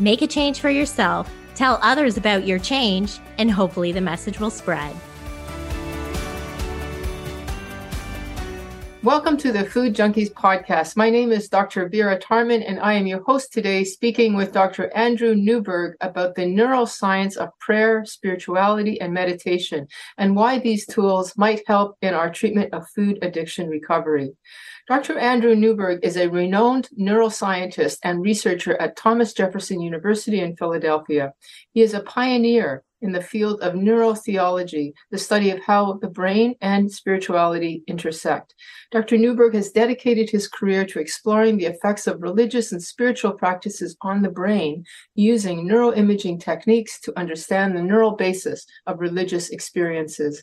make a change for yourself, tell others about your change, and hopefully the message will spread. Welcome to the Food Junkies podcast. My name is Dr. Vera Tarman, and I am your host today, speaking with Dr. Andrew Newberg about the neuroscience of prayer, spirituality, and meditation, and why these tools might help in our treatment of food addiction recovery. Dr. Andrew Newberg is a renowned neuroscientist and researcher at Thomas Jefferson University in Philadelphia. He is a pioneer in the field of neurotheology, the study of how the brain and spirituality intersect. Dr. Newberg has dedicated his career to exploring the effects of religious and spiritual practices on the brain using neuroimaging techniques to understand the neural basis of religious experiences.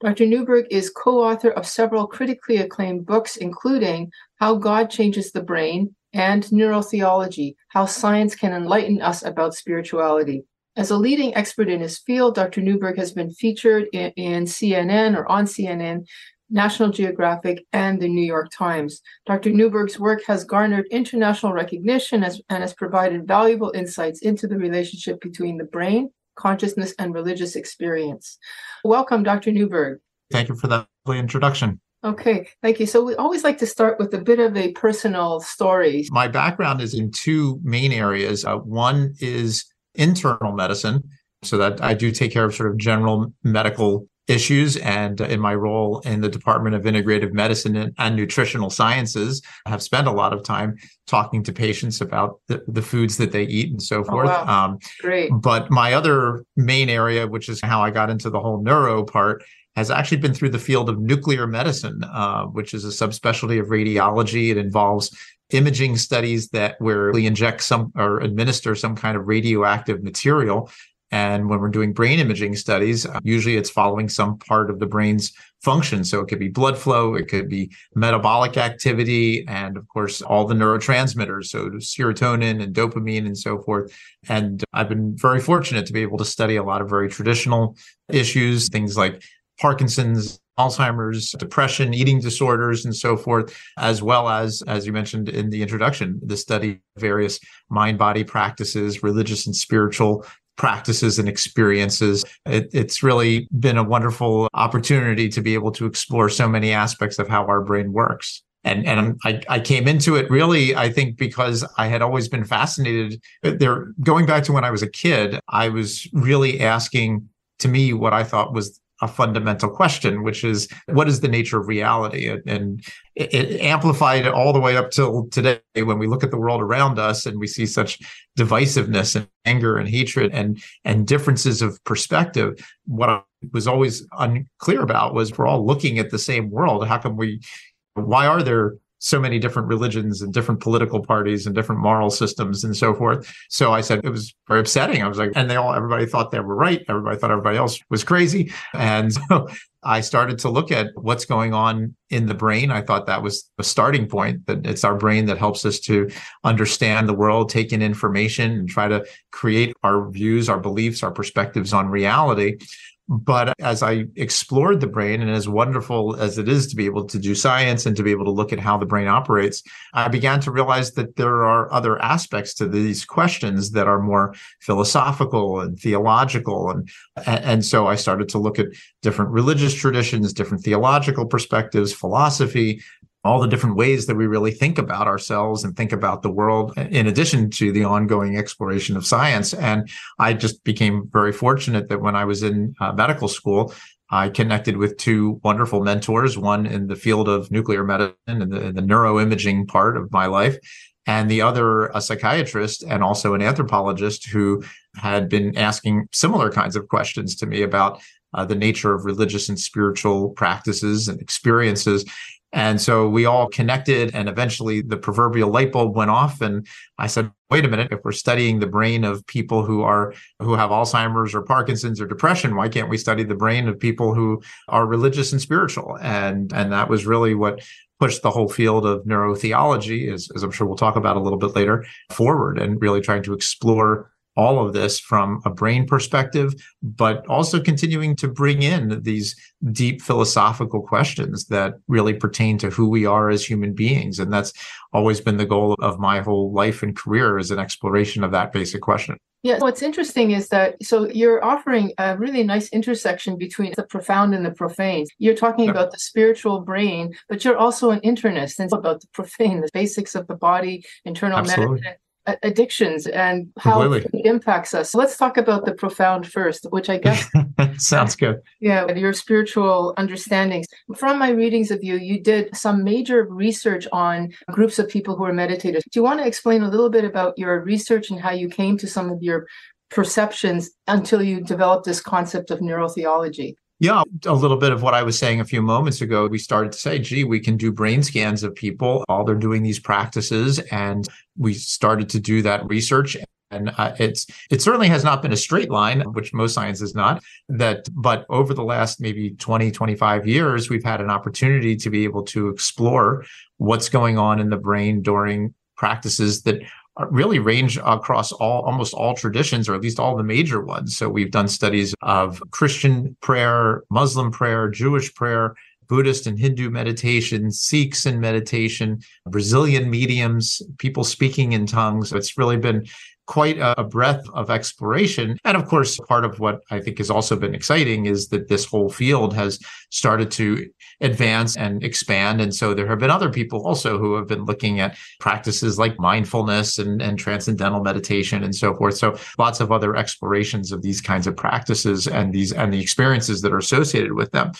Dr. Newberg is co author of several critically acclaimed books, including How God Changes the Brain and Neurotheology How Science Can Enlighten Us About Spirituality. As a leading expert in his field, Dr. Newberg has been featured in, in, CNN or on CNN, National Geographic, and the New York Times. Dr. Newberg's work has garnered international recognition as, and has provided valuable insights into the relationship between the brain, consciousness, and religious experience. Welcome, Dr. Newberg. Thank you for that introduction. Okay, thank you. So we always like to start with a bit of a personal story. My background is in two main areas. Uh, one is internal medicine. So that I do take care of sort of general medical issues and in my role in the department of integrative medicine and, and, nutritional sciences i have spent a lot of time talking to patients about the, the foods that they eat and so forth oh, wow. um, great but my other main area which is how i got into the whole neuro part has actually been through the field of nuclear medicine uh, which is a subspecialty of radiology it involves imaging studies that where we inject some or administer some kind of radioactive material. And when we're doing brain imaging studies, uh, usually it's following some part of the brain's function. So it could be blood flow, it could be metabolic activity, and of course, all the neurotransmitters. So serotonin and dopamine and so forth. And I've been very fortunate to be able to study a lot of very traditional issues, things like Parkinson's, Alzheimer's, depression, eating disorders, and so forth, as well as, as you mentioned in the introduction, the study of various mind body practices, religious and spiritual practices and experiences. It, it's really been a wonderful opportunity to be able to explore so many aspects of how our brain works. And, and I, I came into it really, I think, because I had always been fascinated. There, going back to when I was a kid, I was really asking to me what I thought was a fundamental question, which is what is the nature of reality? And it, it amplified all the way up till today when we look at the world around us and we see such divisiveness and anger and hatred and and differences of perspective. What I was always unclear about was we're all looking at the same world. How come we? Why are there so many different religions and different political parties and different moral systems and so forth. So I said it was very upsetting. I was like, and they all, everybody thought they were right. Everybody thought everybody else was crazy. And so I started to look at what's going on in the brain. I thought that was a starting point that it's our brain that helps us to understand the world, take in information and try to create our views, our beliefs, our perspectives on reality. But as I explored the brain, and as wonderful as it is to be able to do science and to be able to look at how the brain operates, I began to realize that there are other aspects to these questions that are more philosophical and theological. And, and so I started to look at different religious traditions, different theological perspectives, philosophy, all the different ways that we really think about ourselves and think about the world in addition to the ongoing exploration of science. And i just became very fortunate that when i was in uh, medical school i connected with two wonderful mentors one in the field of nuclear medicine and the, the neuroimaging part of my life and the other a psychiatrist and also an anthropologist who had been asking similar kinds of questions to me about uh, the nature of religious and spiritual practices and experiences And so we all connected, and eventually the proverbial light bulb went off. And I said, wait a minute, if we're studying the brain of people who are who have Alzheimer's or Parkinson's or depression, why can't we study the brain of people who are religious and spiritual? And and that was really what pushed the whole field of neurotheology, as, as I'm sure we'll talk about a little bit later, forward and really trying to explore all of this from a brain perspective, but also continuing to bring in these deep philosophical questions that really pertain to who we are as human beings. And that's always been the goal of my whole life and career is an exploration of that basic question. Yeah, what's interesting is that so you're offering a really nice intersection between the profound and the profane. You're talking about the spiritual brain, but you're also an internist and about the profane, the basics of the body, internal Absolutely. medicine addictions and how Completely. it impacts us. So let's talk about the profound first, which I guess sounds good. Yeah, your spiritual understandings. From my readings of you, you did some major research on groups of people who are meditators. Do you want to explain a little bit about your research and how you came to some of your perceptions until you developed this concept of neurotheology? Yeah, a little bit of what I was saying a few moments ago. We started to say, gee, we can do brain scans of people while they're doing these practices. And we started to do that research. And uh, it's it certainly has not been a straight line, which most science is not. That, but over the last maybe 20, 25 years, we've had an opportunity to be able to explore what's going on in the brain during practices that really range across all almost all traditions or at least all the major ones. So we've done studies of christian prayer muslim prayer jewish prayer buddhist and hindu meditation sikhs in meditation brazilian mediums people speaking in tongues. It's really been quite a, breadth of exploration. And of course, part of what I think has also been exciting is that this whole field has started to advance and expand. And so there have been other people also who have been looking at practices like mindfulness and, and transcendental meditation and so forth. So lots of other explorations of these kinds of practices and these and the experiences that are associated with them.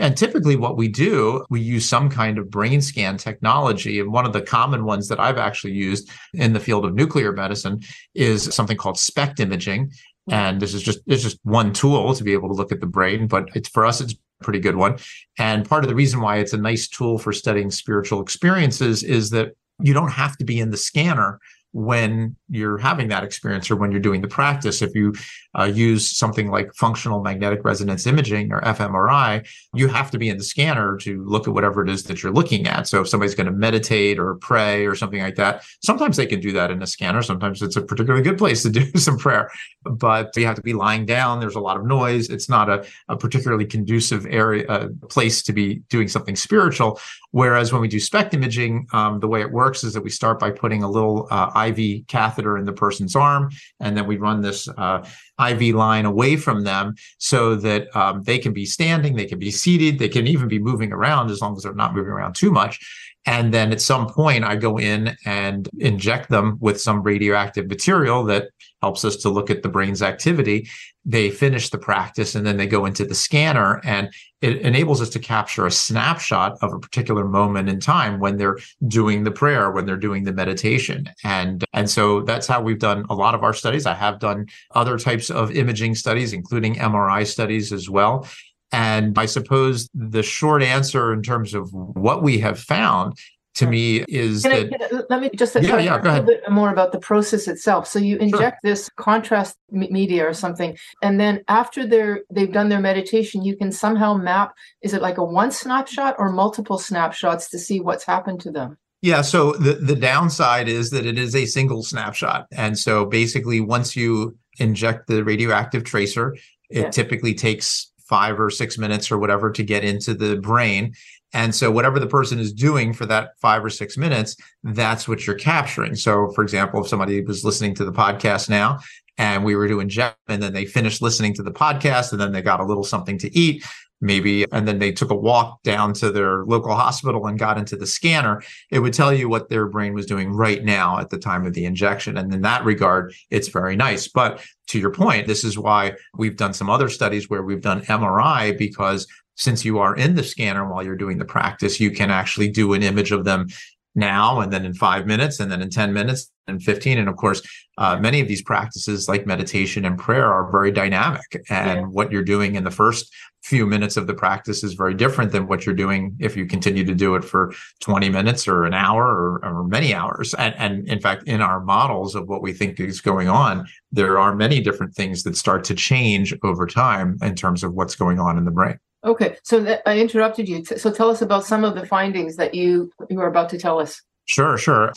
And typically, what we do, we use some kind of brain scan technology. And one of the common ones that I've actually used in the field of nuclear medicine is something called SPECT imaging. And this is just it's just one tool to be able to look at the brain, but it's for us it's a pretty good one. And part of the reason why it's a nice tool for studying spiritual experiences is that you don't have to be in the scanner when you're having that experience or when you're doing the practice. If you uh, use something like functional magnetic resonance imaging or fMRI, you have to be in the scanner to look at whatever it is that you're looking at. So if somebody's going to meditate or pray or something like that, sometimes they can do that in a scanner. Sometimes it's a particularly good place to do some prayer, but you have to be lying down. There's a lot of noise. It's not a, a particularly conducive area, uh, place to be doing something spiritual. Whereas when we do SPECT imaging, um, the way it works is that we start by putting a little uh, IV catheter in the person's arm, and then we run this uh, IV line away from them so that um, they can be standing, they can be seated, they can even be moving around as long as they're not moving around too much. And then at some point, I go in and inject them with some radioactive material that helps us to look at the brain's activity. They finish the practice and then they go into the scanner and it enables us to capture a snapshot of a particular moment in time when they're doing the prayer, when they're doing the meditation. And, and so that's how we've done a lot of our studies. I have done other types of imaging studies, including MRI studies as well. And I suppose the short answer in terms of what we have found to me is can that. I, let me just yeah, yeah, go ahead. a bit more about the process itself. So you inject sure. this contrast media or something, and then after they're they've done their meditation, you can somehow map. Is it like a one snapshot or multiple snapshots to see what's happened to them? Yeah, so the, the downside is that it is a single snapshot. And so basically, once you inject the radioactive tracer, it yeah. typically takes five or six minutes or whatever to get into the brain. And so, whatever the person is doing for that five or six minutes, that's what you're capturing. So, for example, if somebody was listening to the podcast now and we were doing inject, and then they finished listening to the podcast and then they got a little something to eat, maybe, and then they took a walk down to their local hospital and got into the scanner, it would tell you what their brain was doing right now at the time of the injection. And in that regard, it's very nice. But to your point, this is why we've done some other studies where we've done MRI because since you are in the scanner while you're doing the practice, you can actually do an image of them now and then in five minutes and then in 10 minutes and 15 and of course uh, many of these practices like meditation and prayer are very dynamic. And yeah. what you're doing in the first few minutes of the practice is very different than what you're doing if you continue to do it for 20 minutes or an hour or, or many hours. And, and in fact in our models of what we think is going on there are many different things that start to change over time in terms of what's going on in the brain Okay, so I interrupted you. So tell us about some of the findings that you you are about to tell us. Sure, sure.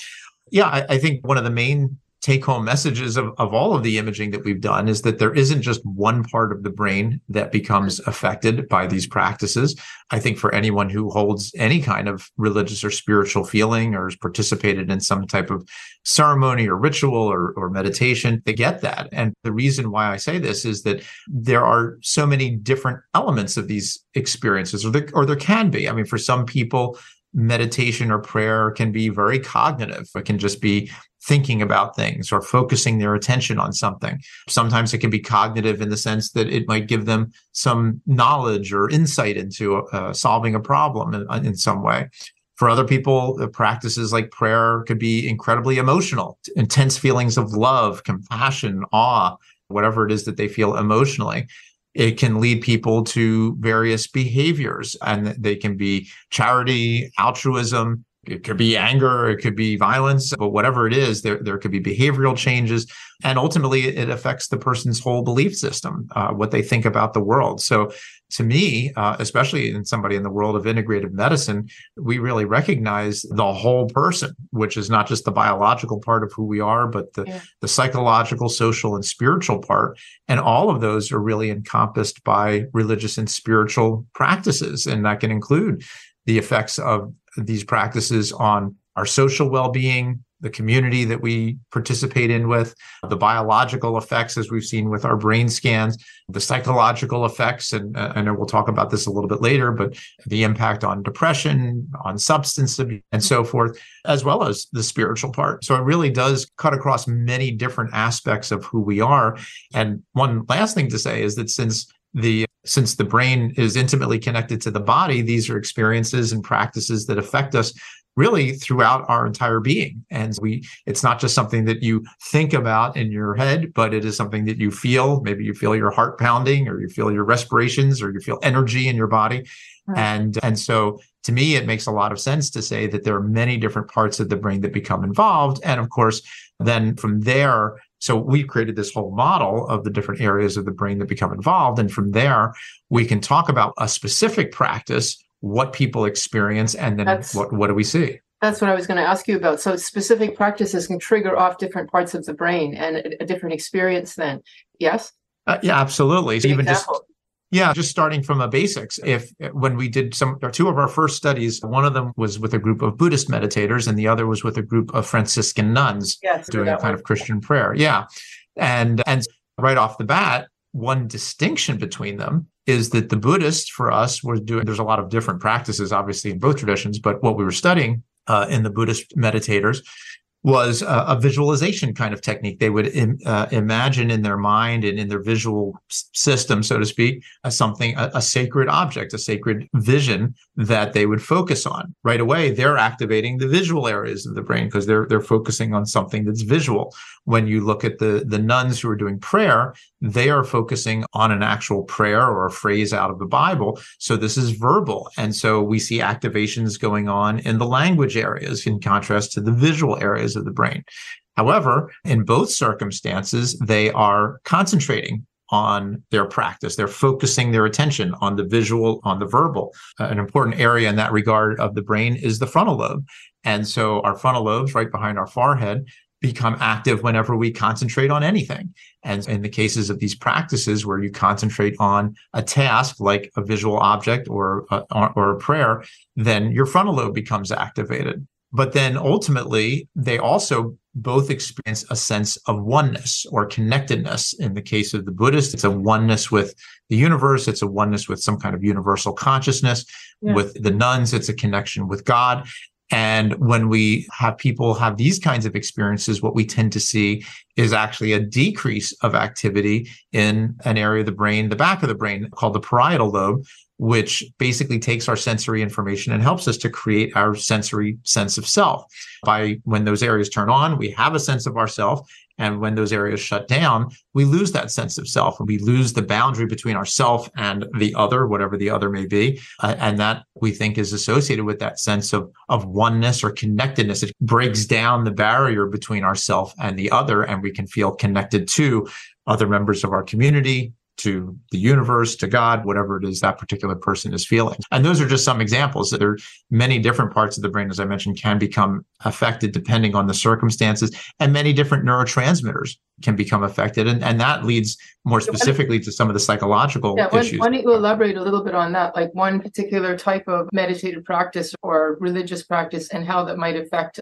Yeah, I, I think one of the main take home messages of, of all of the imaging that we've done is that there isn't just one part of the brain that becomes mm-hmm. affected by these practices. I think for anyone who holds any kind of religious or spiritual feeling or has participated in some type of ceremony or ritual or, or meditation, they get that. And the reason why I say this is that there are so many different elements of these experiences, or there, or there can be. I mean, for some people, meditation or prayer can be very cognitive. It can just be thinking about things or focusing their attention on something. Sometimes it can be cognitive in the sense that it might give them some knowledge or insight into uh, solving a problem in, in some way. For other people, practices like prayer could be incredibly emotional, intense feelings of love, compassion, awe, whatever it is that they feel emotionally it can lead people to various behaviors and they can be charity altruism it could be anger, it could be violence, but whatever it is, there, there could be behavioral changes. And ultimately, it affects the person's whole belief system, uh, what they think about the world. So, to me, uh, especially in somebody in the world of integrative medicine, we really recognize the whole person, which is not just the biological part of who we are, but the, yeah. the psychological, social, and spiritual part. And all of those are really encompassed by religious and spiritual practices. And that can include the effects of these practices on our social well-being the community that we participate in with the biological effects as we've seen with our brain scans the psychological effects and uh, i know we'll talk about this a little bit later but the impact on depression on substance abuse and so forth as well as the spiritual part. So it really does cut across many different aspects of who we are. And one last thing to say is that since the since the brain is intimately connected to the body, these are experiences and practices that affect us really throughout our entire being. And we it's not just something that you think about in your head, but it is something that you feel. Maybe you feel your heart pounding or you feel your respirations or you feel energy in your body. Right. And and so to me it makes a lot of sense to say that there are many different parts of the brain that become involved and of course then from there so we've created this whole model of the different areas of the brain that become involved. And from there, we can talk about a specific practice, what people experience, and then what, what do we see? That's what I was going to ask you about. So specific practices can trigger off different parts of the brain and a, a different experience then. Yes? Uh, yeah, absolutely. So even just yeah, just starting from a basics. If when we did some or two of our first studies, one of them was with a group of Buddhist meditators and the other was with a group of Franciscan nuns yes, doing a kind one. of Christian prayer. Yeah. And and right off the bat, one distinction between them is that the Buddhists for us were doing there's a lot of different practices obviously in both traditions, but what we were studying uh, in the Buddhist meditators was a, a, visualization kind of technique. They would Im, uh, imagine in their mind and in their visual system, so to speak, as something, a, a, sacred object, a sacred vision that they would focus on. Right away, they're activating the visual areas of the brain because they're they're focusing on something that's visual. When you look at the the nuns who are doing prayer, they are focusing on an actual prayer or a phrase out of the Bible. So this is verbal, and so we see activations going on in the language areas in contrast to the visual areas of the brain. However, in both circumstances, they are concentrating on their practice. They're focusing their attention on the visual, on the verbal. Uh, an important area in that regard of the brain is the frontal lobe. And so our frontal lobes, right behind our forehead, become active whenever we concentrate on anything. And in the cases of these practices where you concentrate on a task like a visual object or a, or a prayer, then your frontal lobe becomes activated. But then ultimately, they also both experience a sense of oneness or connectedness. In the case of the Buddhist, it's a oneness with the universe, it's a oneness with some kind of universal consciousness. Yeah. With the nuns, it's a connection with God. And when we have people have these kinds of experiences, what we tend to see is actually a decrease of activity in an area of the brain, the back of the brain called the parietal lobe, which basically takes our sensory information and helps us to create our sensory sense of self. By when those areas turn on, we have a sense of ourself. And when those areas shut down, we lose that sense of self and we lose the boundary between ourself and the other, whatever the other may be. Uh, and that we think is associated with that sense of, of oneness or connectedness. It breaks down the barrier between ourself and the other, and we can feel connected to other members of our community, to the universe, to God, whatever it is that particular person is feeling. And those are just some examples. There are many different parts of the brain, as I mentioned, can become affected depending on the circumstances, and many different neurotransmitters can become affected. And, and that leads more specifically to some of the psychological yeah, why, issues. Why don't you elaborate a little bit on that, like one particular type of meditative practice or religious practice and how that might affect?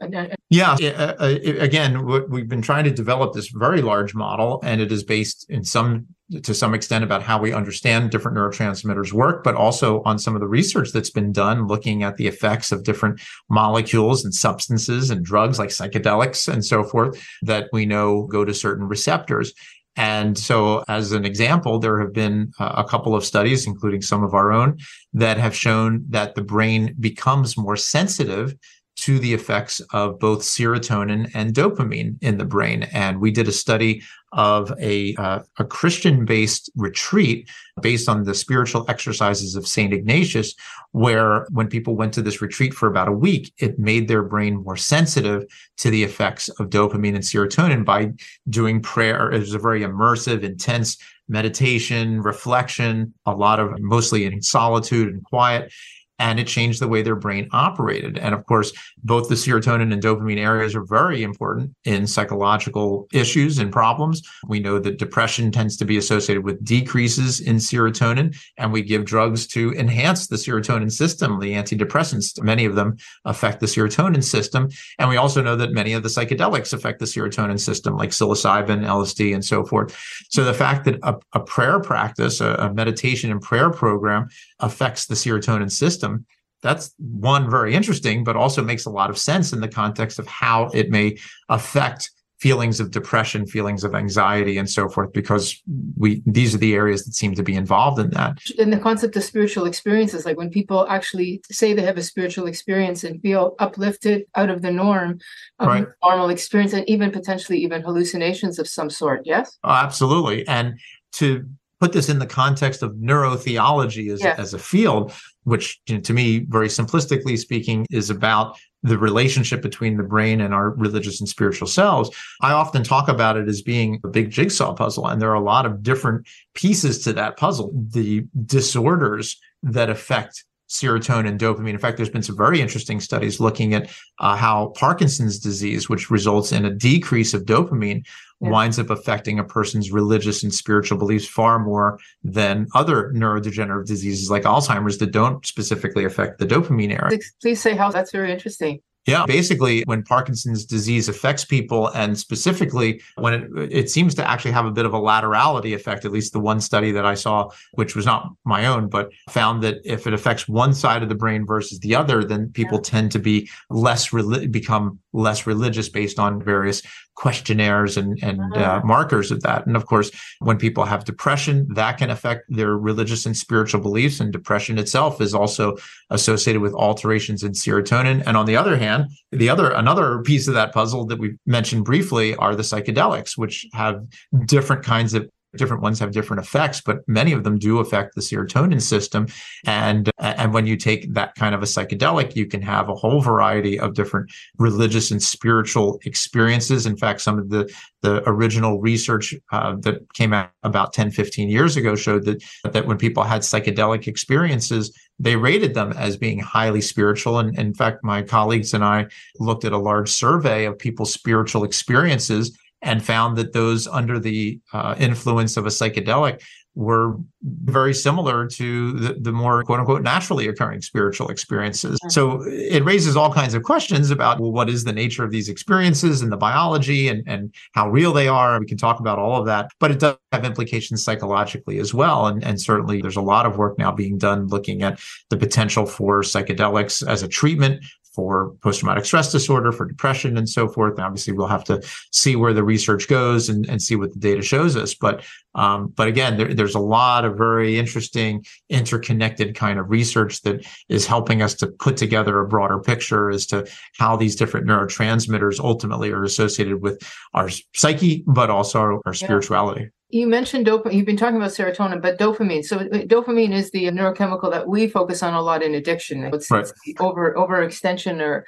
Yeah, uh, again, we've been trying to develop this very large model, and it is based in some to some extent about how we understand different neurotransmitters work, but also on some of the research that's been done looking at the effects of different molecules and substances and drugs like psychedelics and so forth that we know go to certain receptors. And so, as an example, there have been a couple of studies, including some of our own, that have shown that the brain becomes more sensitive to the effects of both serotonin and dopamine in the brain. And we did a study of a, uh, a Christian based retreat based on the spiritual exercises of St. Ignatius, where when people went to this retreat for about a week, it made their brain more sensitive to the effects of dopamine and serotonin by doing prayer. It was a very immersive, intense meditation, reflection, a lot of mostly in solitude and quiet and it changed the way their brain operated. And of course, both the serotonin and dopamine areas are very important in psychological issues and problems. We know that depression tends to be associated with decreases in serotonin, and we give drugs to enhance the serotonin system. The antidepressants, many of them affect the serotonin system. And we also know that many of the psychedelics affect the serotonin system, like psilocybin, LSD, and so forth. So the fact that a, a prayer practice, a, a meditation and prayer program affects the serotonin system that's one very interesting but also makes a lot of sense in the context of how it may affect feelings of depression feelings of anxiety and so forth because we these are the areas that seem to be involved in that in the concept of spiritual experiences like when people actually say they have a spiritual experience and feel uplifted out of the norm of right. normal experience and even potentially even hallucinations of some sort yes oh, absolutely and to put this in the context of neurotheology as, yeah. as a field, which you know, to me, very simplistically speaking, is about the relationship between the brain and our religious and spiritual selves. I often talk about it as being a big jigsaw puzzle, and there are a lot of different pieces to that puzzle. The disorders that affect serotonin, and dopamine. In fact, there's been some very interesting studies looking at uh, how Parkinson's disease, which results in a decrease of dopamine, yeah. winds up affecting a person's religious and spiritual beliefs far more than other neurodegenerative diseases like Alzheimer's that don't specifically affect the dopamine area. Please say how that's very interesting. Yeah, basically, when Parkinson's disease affects people, and specifically when it, it seems to actually have a bit of a laterality effect, at least the one study that I saw, which was not my own, but found that if it affects one side of the brain versus the other, then people yeah. tend to be less, become less religious based on various questionnaires and, and uh, uh-huh. markers of that. And of course, when people have depression, that can affect their religious and spiritual beliefs. And depression itself is also associated with alterations in serotonin. And on the other hand, the other another piece of that puzzle that we mentioned briefly are the psychedelics, which have different kinds of different ones have different effects, but many of them do affect the serotonin system. And, and when you take that kind of a psychedelic, you can have a whole variety of different religious and spiritual experiences. In fact, some of the, the original research uh, that came out about 10, 15 years ago showed that, that when people had psychedelic experiences, they rated them as being highly spiritual. And in fact, my colleagues and I looked at a large survey of people's spiritual experiences and found that those under the uh, influence of a psychedelic were very similar to the, the more quote unquote naturally occurring spiritual experiences. So it raises all kinds of questions about well, what is the nature of these experiences and the biology and, and how real they are. We can talk about all of that, but it does have implications psychologically as well. And, and certainly there's a lot of work now being done looking at the potential for psychedelics as a treatment for post-traumatic stress disorder, for depression, and so forth. And obviously, we'll have to see where the research goes and, and see what the data shows us. But um, but again, there, there's a lot of very interesting, interconnected kind of research that is helping us to put together a broader picture as to how these different neurotransmitters ultimately are associated with our psyche, but also our, our spirituality. You mentioned dopamine. You've been talking about serotonin, but dopamine. So uh, dopamine is the neurochemical that we focus on a lot in addiction. It's, right. it's over overextension or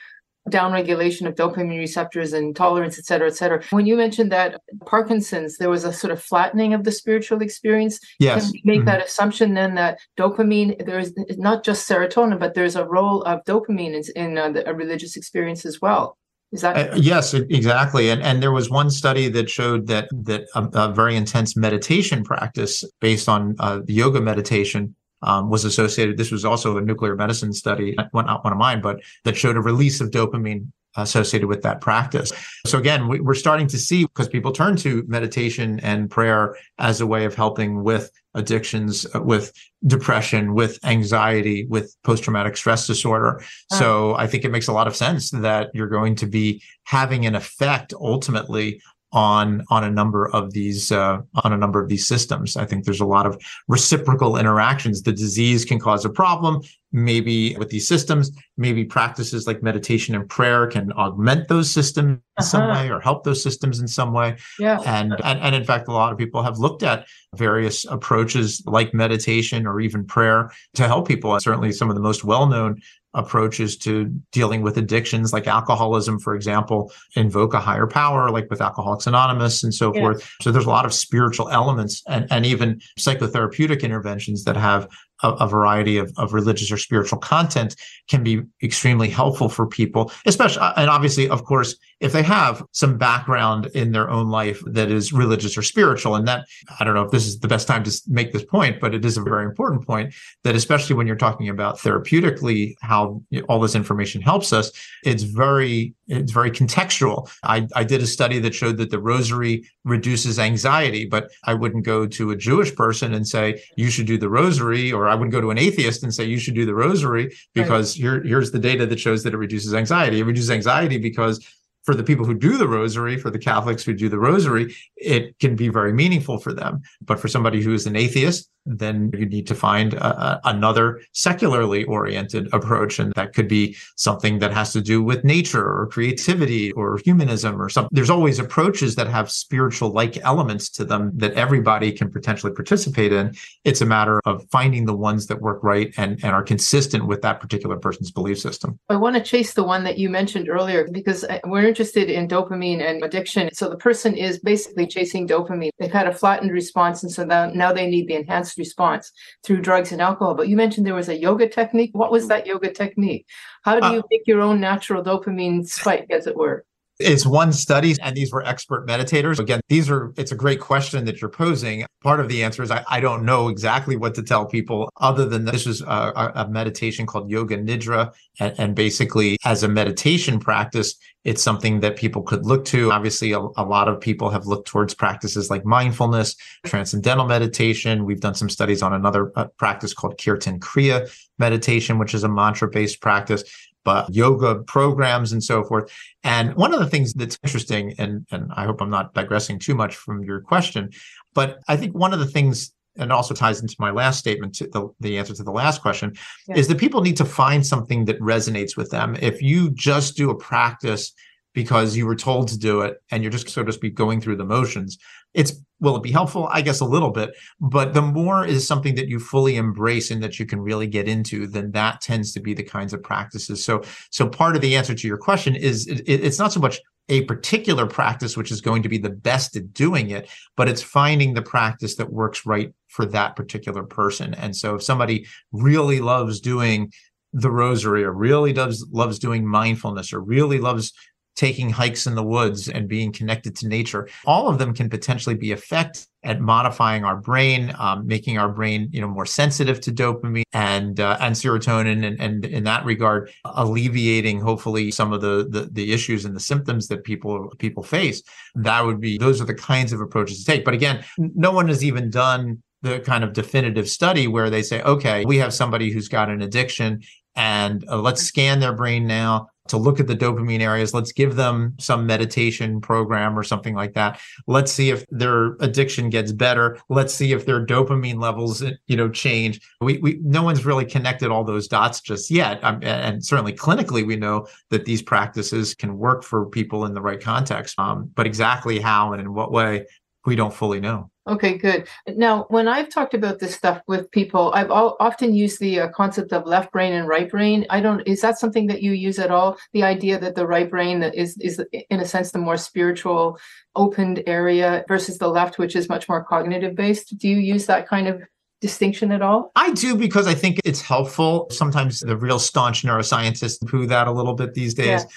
downregulation of dopamine receptors and tolerance, et cetera, et cetera. When you mentioned that Parkinson's, there was a sort of flattening of the spiritual experience. Yes. Can make mm-hmm. that assumption then that dopamine, there is not just serotonin, but there's a role of dopamine in, in uh, the, a religious experience as well. Is that uh, yes, exactly? And and there was one study that showed that that a, a very intense meditation practice based on uh, yoga meditation um, was associated. This was also a nuclear medicine study, not one of mine, but that showed a release of dopamine associated with that practice. So again, we, are starting to see because people turn to meditation and prayer as a way of helping with addictions, uh, with depression, with anxiety, with post-traumatic stress disorder. So I think it makes a lot of sense that you're going to be having an effect ultimately on on a number of these uh, on a number of these systems. I think there's a lot of reciprocal interactions. The disease can cause a problem, maybe with these systems. Maybe practices like meditation and prayer can augment those systems in uh-huh. some way or help those systems in some way. Yeah. And, and and in fact, a lot of people have looked at various approaches like meditation or even prayer to help people. And certainly, some of the most well known approaches to dealing with addictions like alcoholism for example invoke a higher power like with alcoholics anonymous and so forth. So there's a lot of spiritual elements and, and even psychotherapeutic interventions that have a, a, variety of, of religious or spiritual content can be extremely helpful for people, especially, uh, and obviously, of course, if they have some background in their own life that is religious or spiritual. And that, I don't know if this is the best time to make this point, but it is a very important point that, especially when you're talking about therapeutically, how all this information helps us, it's very, it's very contextual. I, I did a study that showed that the rosary reduces anxiety, but I wouldn't go to a Jewish person and say, you should do the rosary or I wouldn't go to an atheist and say you should do the rosary because right. here, here's the data that shows that it reduces anxiety. It reduces anxiety because for the people who do the rosary, for the Catholics who do the rosary, it can be very meaningful for them. But for somebody who is an atheist, then you need to find a, another secularly oriented approach. And that could be something that has to do with nature or creativity or humanism or something. There's always approaches that have spiritual like elements to them that everybody can potentially participate in. It's a matter of finding the ones that work right and, and are consistent with that particular person's belief system. I want to chase the one that you mentioned earlier because uh, we're interested in dopamine and addiction. So the person is basically chasing dopamine. They've had a flattened response. And so now, now they need the enhanced response through drugs and alcohol. But you mentioned there was a yoga technique. What was that yoga technique? How do you uh, make your own natural dopamine spike, as it were? It's one study, and these were expert meditators. Again, these are, it's a great question that you're posing. Part of the answer is I, I don't know exactly what to tell people, other than this was a, a meditation called Yoga Nidra. And, and, basically, as a meditation practice, it's something that people could look to. Obviously, a, a lot of people have looked towards practices like mindfulness, transcendental meditation. We've done some studies on another uh, practice called Kirtan Kriya meditation, which is a mantra based practice but yoga programs and so forth. And one of the things that's interesting, and, and I hope I'm not digressing too much from your question, but I think one of the things and also ties into my last statement to the, the answer to the last question yeah. is that people need to find something that resonates with them if you just do a practice because you were told to do it and you're just so to speak going through the motions it's will it be helpful? I guess a little bit but the more is something that you fully embrace and that you can really get into then that tends to be the kinds of practices. So so part of the answer to your question is it, it's not so much a particular practice which is going to be the best at doing it but it's finding the practice that works right for that particular person. And so if somebody really loves doing the rosary or really does loves doing mindfulness or really loves taking hikes in the woods and being connected to nature. All of them can potentially be effective at modifying our brain um, making our brain you know more sensitive to dopamine and uh, and serotonin and, and in that regard alleviating hopefully some of the, the the issues and the symptoms that people people face. That would be those are the kinds of approaches to take. But again no one has even done the kind of definitive study where they say, okay, we have somebody who's got an addiction and uh, let's scan their brain now to look at the dopamine areas. Let's give them some meditation program or something like that. Let's see if their addiction gets better. Let's see if their dopamine levels, you know, change. We, we no one's really connected all those dots just yet. Um, and certainly clinically, we know that these practices can work for people in the right context. Um, but exactly how and in what way, we don't fully know. Okay, good. Now, when I've talked about this stuff with people, I've all, often used the uh, concept of left brain and right brain. I don't. Is that something that you use at all? The idea that the right brain is is in a sense the more spiritual, opened area versus the left, which is much more cognitive based. Do you use that kind of distinction at all? I do because I think it's helpful. Sometimes the real staunch neuroscientists poo that a little bit these days. Yeah.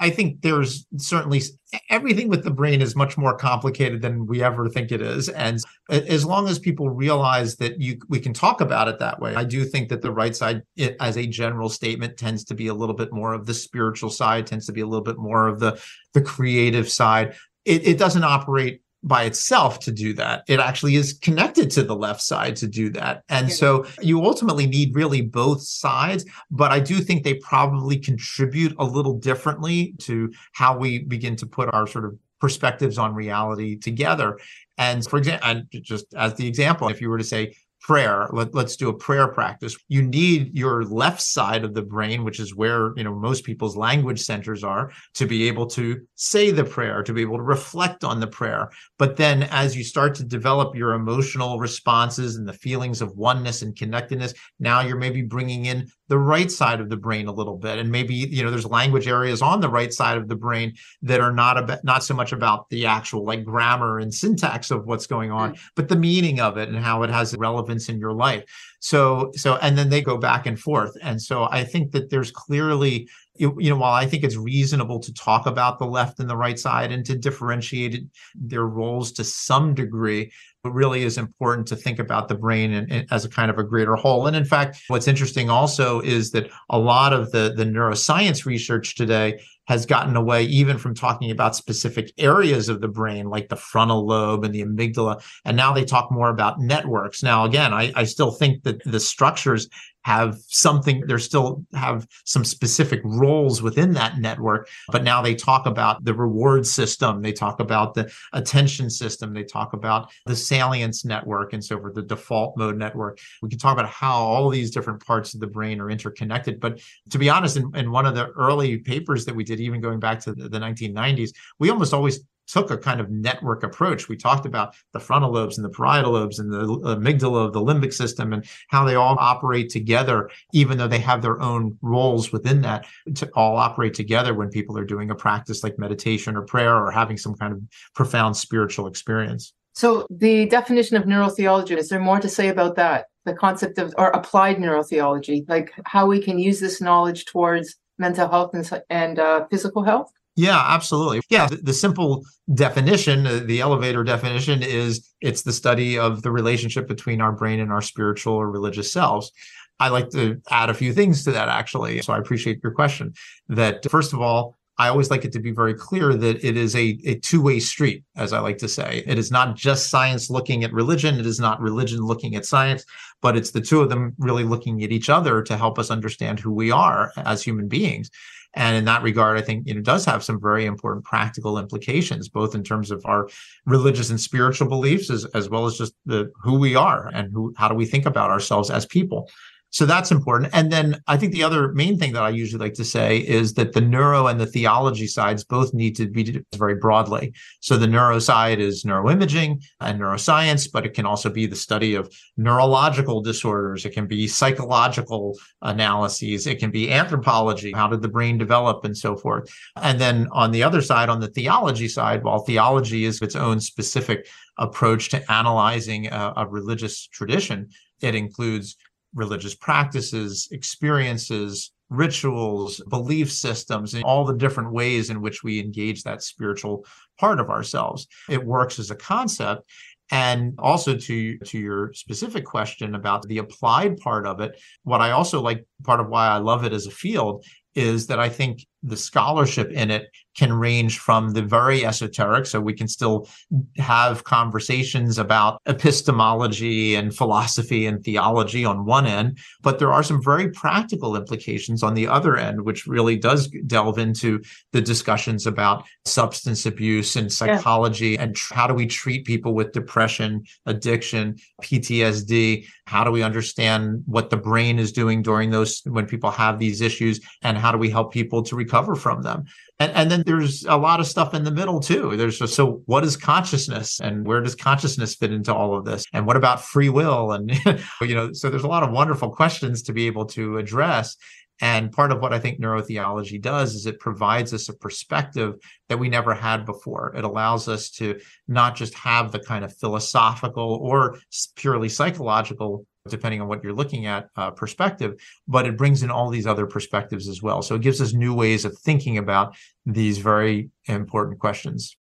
I think there's certainly everything with the brain is much more complicated than we ever think it is. And as long as people realize that you we can talk about it that way, I do think that the right side, it, as a general statement, tends to be a little bit more of the spiritual side, tends to be a little bit more of the the creative side. It, it doesn't operate by itself to do that. It actually is connected to the left side to do that. And so you ultimately need really both sides, but I do think they probably contribute a little differently to how we begin to put our sort of perspectives on reality together. And for example, and just as the example, if you were to say, prayer. Let, us do a prayer practice. You need your left side of the brain which is where you know most people's language centers are to be able to say the prayer to be able to reflect on the prayer. But then as you start to develop your emotional responses and the feelings of oneness and connectedness now you're maybe bringing in the right side of the brain a little bit. And maybe you know there's language areas on the right side of the brain that are not about not so much about the actual like grammar and syntax of what's going on mm-hmm. but the meaning of it and how it has relevance in your life. So so and then they go back and forth. And so i think that there's clearly you know while i think it's reasonable to talk about the left and the right side and to differentiate their roles to some degree really is important to think about the brain and, and as a kind of a greater whole. And in fact, what's interesting also is that a lot of the, the neuroscience research today has gotten away even from talking about specific areas of the brain like the frontal lobe and the amygdala and now they talk more about networks. Now again i, I still think that the structures have something they still have some specific roles within that network but now they talk about the reward system they talk about the attention system they talk about the salience network and so forth the default mode network. We can talk about how all these different parts of the brain are interconnected but to be honest in, in one of the early papers that we did even going back to the, the 1990s we almost always took a kind of network approach. We talked about the frontal lobes and the parietal lobes and the amygdala of the limbic system and how they all operate together, even though they have their own roles within that to all operate together when people are doing a practice like meditation or prayer or having some kind of profound spiritual experience. So the definition of neurotheology, is there more to say about that? The concept of or applied neurotheology, like how we can use this knowledge towards mental health and, and uh, physical health? Yeah, absolutely. Yeah, the, the simple definition, uh, the elevator definition is it's the study of the relationship between our brain and our spiritual or religious selves. I like to add a few things to that actually. So I appreciate your question. That first of all, I always like it to be very clear that it is a, a two way street, as I like to say. It is not just science looking at religion. It is not religion looking at science, but it's the two of them really looking at each other to help us understand who we are as human beings. And in that regard, I think you it does have some very important practical implications, both in terms of our religious and spiritual beliefs, as, as well as just the who we are and who how do we think about ourselves as people. So that's important. And then I think the other main thing that I usually like to say is that the neuro and the theology sides both need to be very broadly. So the neuro side is neuroimaging and neuroscience, but it can also be the study of neurological disorders. It can be psychological analyses. It can be anthropology. How did the brain develop and so forth? And then on the other side, on the theology side, while theology is its own specific approach to analyzing a, a religious tradition, it includes religious practices, experiences, rituals, belief systems, and all the different ways in which we engage that spiritual part of ourselves. It works as a concept. And also to, to your specific question about the applied part of it, what I also like, part of why I love it as a field is that I think the scholarship in it can range from the very esoteric so we can still have conversations about epistemology and philosophy and theology on one end but there are some very practical implications on the other end which really does delve into the discussions about substance abuse and psychology yeah. and tr- how do we treat people with depression addiction ptsd how do we understand what the brain is doing during those when people have these issues and how do we help people to recover from them and, and then there's a lot of stuff in the middle too. There's just, so what is consciousness and where does consciousness fit into all of this? And what about free will? And, you know, so there's a lot of wonderful questions to be able to address. And part of what I think neurotheology does is it provides us a perspective that we never had before. It allows us to not just have the kind of philosophical or purely psychological depending on what you're looking at uh, perspective but it brings in all these other perspectives as well. So it gives us new ways of thinking about these very important questions.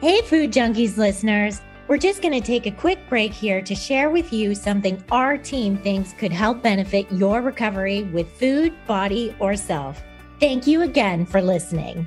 Hey food junkies listeners. We're just going to take a quick break here to share with you something our team thinks could help benefit your recovery with food body or self. Thank you again for listening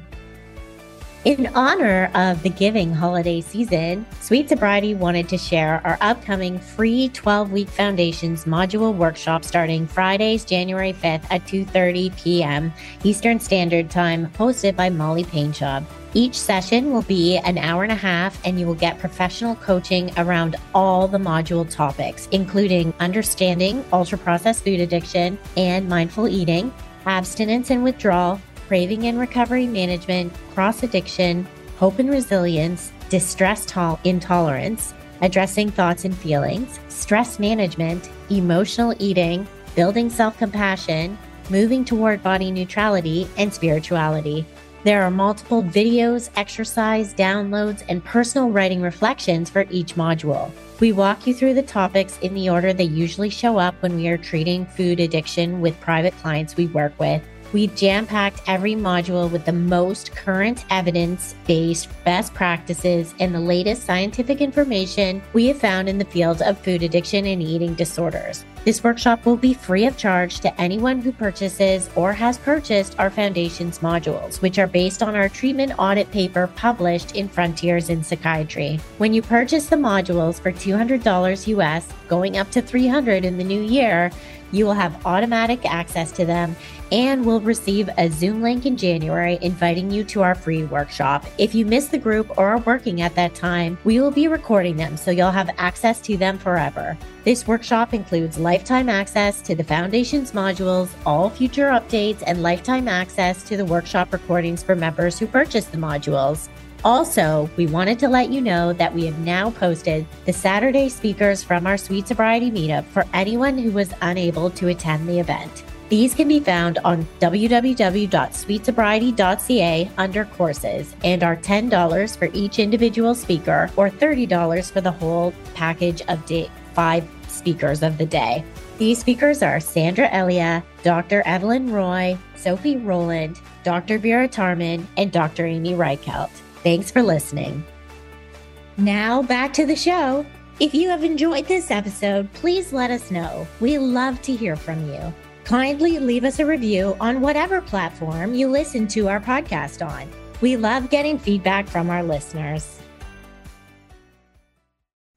in honor of the giving holiday season, Sweet Sobriety wanted to share our upcoming free 12-week Foundations module workshop starting Fridays, January 5th at 2:30 p.m. Eastern Standard Time, hosted by Molly Painschab. Each session will be an hour and a half, and you will get professional coaching around all the module topics, including understanding ultra processed food addiction and mindful eating, abstinence and withdrawal, craving and recovery management, cross addiction, hope and resilience, distress to- intolerance, addressing thoughts and feelings, stress management, emotional eating, building self compassion, moving toward body neutrality, and spirituality. There are multiple videos, exercise, downloads, and personal writing reflections for each module. We walk you through the topics in the order they usually show up when we are treating food addiction with private clients we work with We've jam packed every module with the most current evidence based best practices and the latest scientific information we have found in the field of food addiction and eating disorders. This workshop will be free of charge to anyone who purchases or has purchased our Foundations modules, which are based on our treatment audit paper published in Frontiers in Psychiatry. When you purchase the modules for $200 US, going up to 300 in the new year, you will have automatic access to them and will receive a Zoom link in January inviting you to our free workshop. If you miss the group or are working at that time, we will be recording them so you'll have access to them forever. This workshop includes lifetime access to the Foundations modules, all future updates, and lifetime access to the workshop recordings for members who purchase the modules. Also, we wanted to let you know that we have now posted the Saturday speakers from our Sweet Sobriety meetup for anyone who was unable to attend the event. These can be found on www.sweetsobriety.ca under courses and are $10 for each individual speaker or $30 for the whole package of day, five speakers of the day. These speakers are Sandra Elia, Dr. Evelyn Roy, Sophie Roland, Dr. Vera Tarman, and Dr. Amy Reichelt. Thanks for listening. Now back to the show. If you have enjoyed this episode, please let us know. We love to hear from you. Kindly leave us a review on whatever platform you listen to our podcast on. We love getting feedback from our listeners.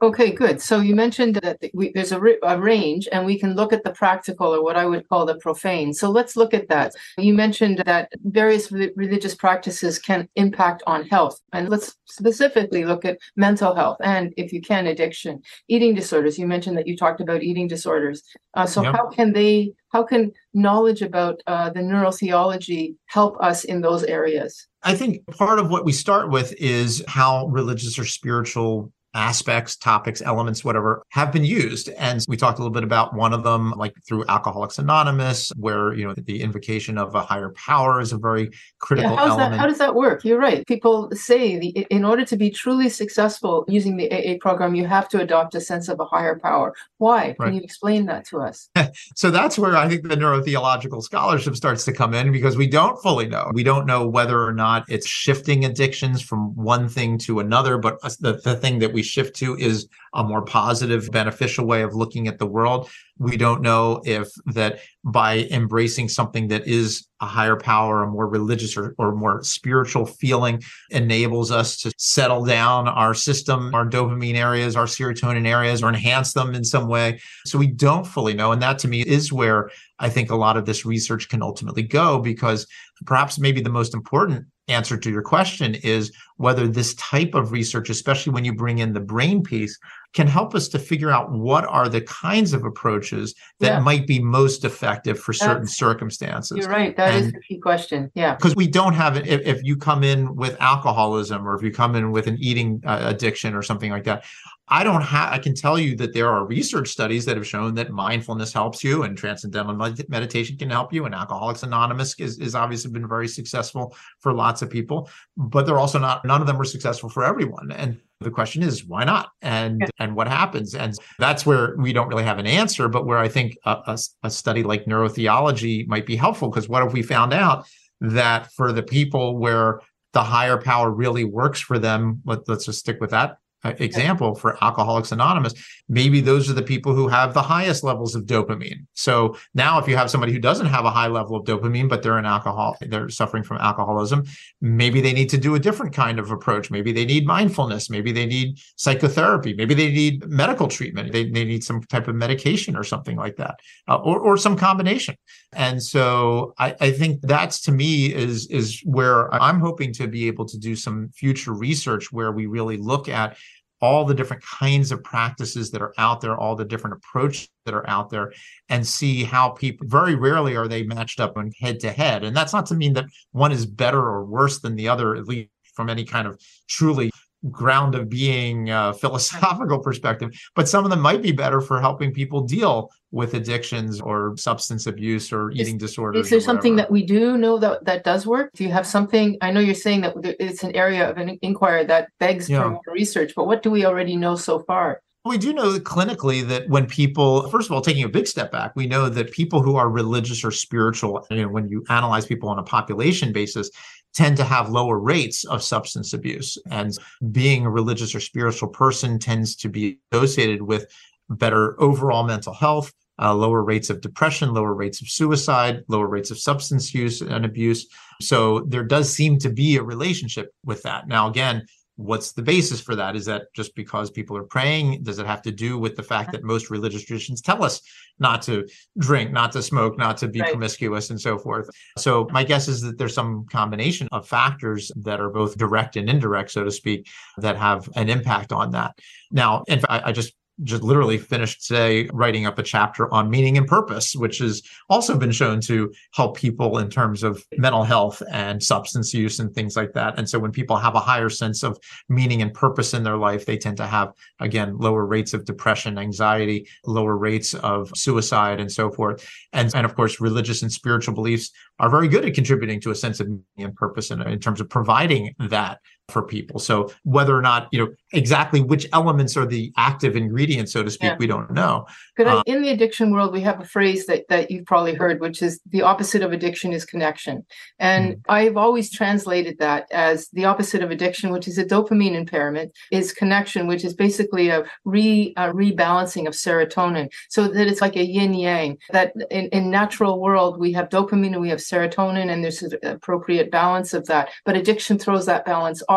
Okay, good. So you mentioned that we, there's a, a, range and we can look at the practical or what I would call the profane. So let's look at that. You mentioned that various re- religious practices can impact on health. And let's specifically look at mental health and, if you can, addiction, eating disorders. You mentioned that you talked about eating disorders. Uh, so yep. how can they, how can knowledge about uh, the neurotheology help us in those areas? I think part of what we start with is how religious or spiritual aspects, topics, elements, whatever have been used. And we talked a little bit about one of them, like through Alcoholics Anonymous, where, you know, the invocation of a higher power is a very critical yeah, element. That, how does that work? You're right. People say the, in order to be truly successful using the AA program, you have to adopt a sense of a higher power. Why? Can right. you explain that to us? so that's where I think the neurotheological scholarship starts to come in because we don't fully know. We don't know whether or not it's shifting addictions from one thing to another, but uh, the, the thing that we shift to is a more positive, beneficial way of looking at the world. We don't know if that by embracing something that is a higher power, a more religious or, or more spiritual feeling enables us to settle down our system, our dopamine areas, our serotonin areas, or enhance them in some way. So we don't fully know. And that to me is where I think a lot of this research can ultimately go because perhaps maybe the most important answer to your question is whether this type of research, especially when you bring in the brain piece, can help us to figure out what are the kinds of approaches that yeah. might be most effective for certain That's, circumstances. You're right. That and, is the key question. Yeah. Because we don't have it. If, if, you come in with alcoholism or if you come in with an eating uh, addiction or something like that, I don't have, I can tell you that there are research studies that have shown that mindfulness helps you and transcendental meditation can help you. And Alcoholics Anonymous is, is obviously been very successful for lots of people, but they're also not, none of them are successful for everyone. And the question is, why not? And, yeah. and what happens? And that's where we don't really have an answer, but where I think a, a, a study like neurotheology might be helpful. Because what if we found out that for the people where the higher power really works for them, let, let's just stick with that example for Alcoholics Anonymous, maybe those are the people who have the highest levels of dopamine. So now, if you have somebody who doesn't have a high level of dopamine, but they're an alcohol, they're suffering from alcoholism, maybe they need to do a different kind of approach. Maybe they need mindfulness. Maybe they need psychotherapy. Maybe they need medical treatment. They, they need some type of medication or something like that, uh, or, or some combination. And so I, I think that's to me is, is where I'm hoping to be able to do some future research where we really look at all the different kinds of practices that are out there, all the different approaches that are out there, and see how people very rarely are they matched up on head to head. And that's not to mean that one is better or worse than the other, at least from any kind of truly ground of being uh, philosophical perspective but some of them might be better for helping people deal with addictions or substance abuse or eating disorders is there something that we do know that that does work? Do you have something i know you're saying that it's an area of an inquiry that begs yeah. for more research but what do we already know so far? We do know clinically that when people, first of all, taking a big step back, we know that people who are religious or spiritual, you know, when you analyze people on a population basis, tend to have lower rates of substance abuse. And being a religious or spiritual person tends to be associated with better overall mental health, uh, lower rates of depression, lower rates of suicide, lower rates of substance use and abuse. So there does seem to be a relationship with that. Now, again, what's the basis for that? Is that just because people are praying? Does it have to do with the fact that most religious traditions tell us not to drink not to smoke not to be right. promiscuous and so forth? So my guess is that there's some combination of factors that are both direct and indirect so to speak that have an impact on that. Now in fact i just just literally finished today writing up a chapter on meaning and purpose, which has also been shown to help people in terms of mental health and substance use and things like that. And so when people have a higher sense of meaning and purpose in their life, they tend to have, again, lower rates of depression, anxiety, lower rates of suicide, and so forth. And, and of course, religious and spiritual beliefs are very good at contributing to a sense of meaning and purpose in, in terms of providing that for people. So whether or not, you know, exactly which elements are the active ingredients, so to speak, yeah. we don't know. But uh, in the addiction world, we have a phrase that, that you've probably heard, which is the opposite of addiction is connection. And mm. I've always translated that as the opposite of addiction, which is a dopamine impairment, is connection, which is basically a, re, a rebalancing of serotonin. So that it's like a yin yang, that in, in natural world, we have dopamine and we have serotonin, and there's an appropriate balance of that. But addiction throws that balance off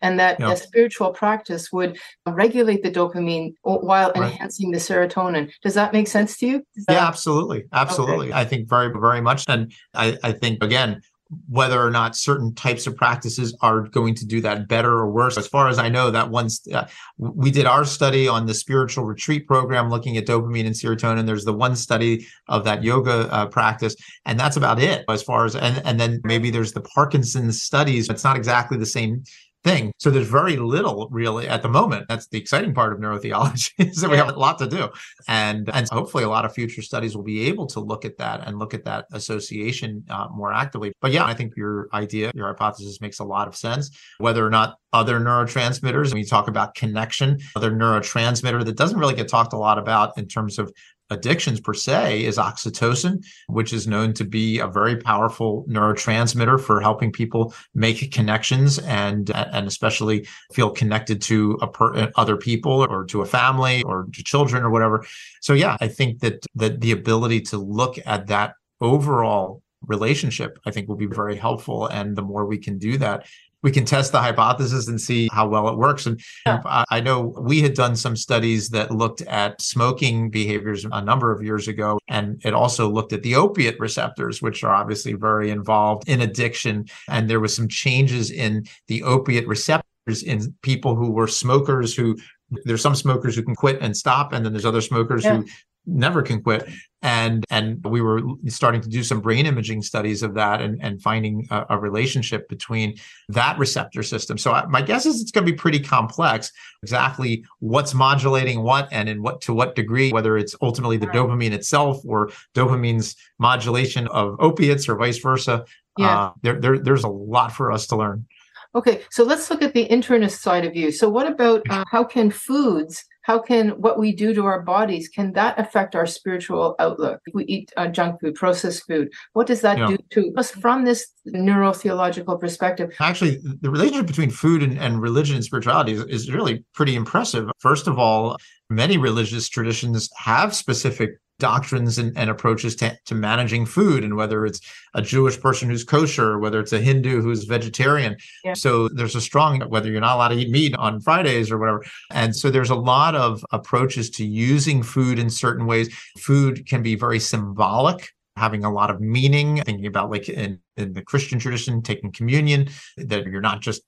and that yep. a spiritual practice would regulate the dopamine while right. enhancing the serotonin does that make sense to you that... yeah absolutely absolutely okay. i think very very much and I, I think again whether or not certain types of practices are going to do that better or worse. As far as I know, that once uh, we did our study on the spiritual retreat program looking at dopamine and serotonin. There's the one study of that yoga uh, practice, and that's about it as far as and and then maybe there's the Parkinson's studies. It's not exactly the same thing. So there's very little really at the moment. That's the exciting part of neurotheology is that we have a lot to do. And and hopefully a lot of future studies will be able to look at that and look at that association uh, more actively. But yeah, I think your idea, your hypothesis makes a lot of sense. Whether or not other neurotransmitters, when you talk about connection, other neurotransmitter that doesn't really get talked a lot about in terms of addictions per se is oxytocin, which is known to be a very powerful neurotransmitter for helping people make connections and and especially feel connected to per, other people or to a family or to children or whatever. So yeah, I think that that the ability to look at that overall relationship i think will be very helpful and the more we can do that we can test the hypothesis and see how well it works. And yeah. I know we had done some studies that looked at smoking behaviors a number of years ago, and it also looked at the opiate receptors, which are obviously very involved in addiction. And there was some changes in the opiate receptors in people who were smokers who there's some smokers who can quit and stop and then there's other smokers yeah. who never can quit and and we were starting to do some brain imaging studies of that and and finding a, a relationship between that receptor system. So I, my guess is it's going to be pretty complex exactly what's modulating what and in what to what degree whether it's ultimately the dopamine itself or dopamine's modulation of opiates or vice versa. Yeah. Uh, there, there there's a lot for us to learn. Okay so let's look at the internist side of you. So what about uh, how can foods how can what we do to our bodies can that affect our spiritual outlook? If we eat uh, junk food processed food what does that yeah. do to us from this neurotheological perspective? Actually the relationship between food and, and religion and spirituality is, is really pretty impressive. First of all many religious traditions have specific doctrines and, and approaches to, to managing food and whether it's a jewish person who's kosher whether it's a hindu who's vegetarian. Yeah. so there's a strong whether you're not allowed to eat meat on fridays or whatever. And so there's a lot of approaches to using food in certain ways. Food can be very symbolic having a lot of meaning thinking about like in, in the christian tradition taking communion that you're not just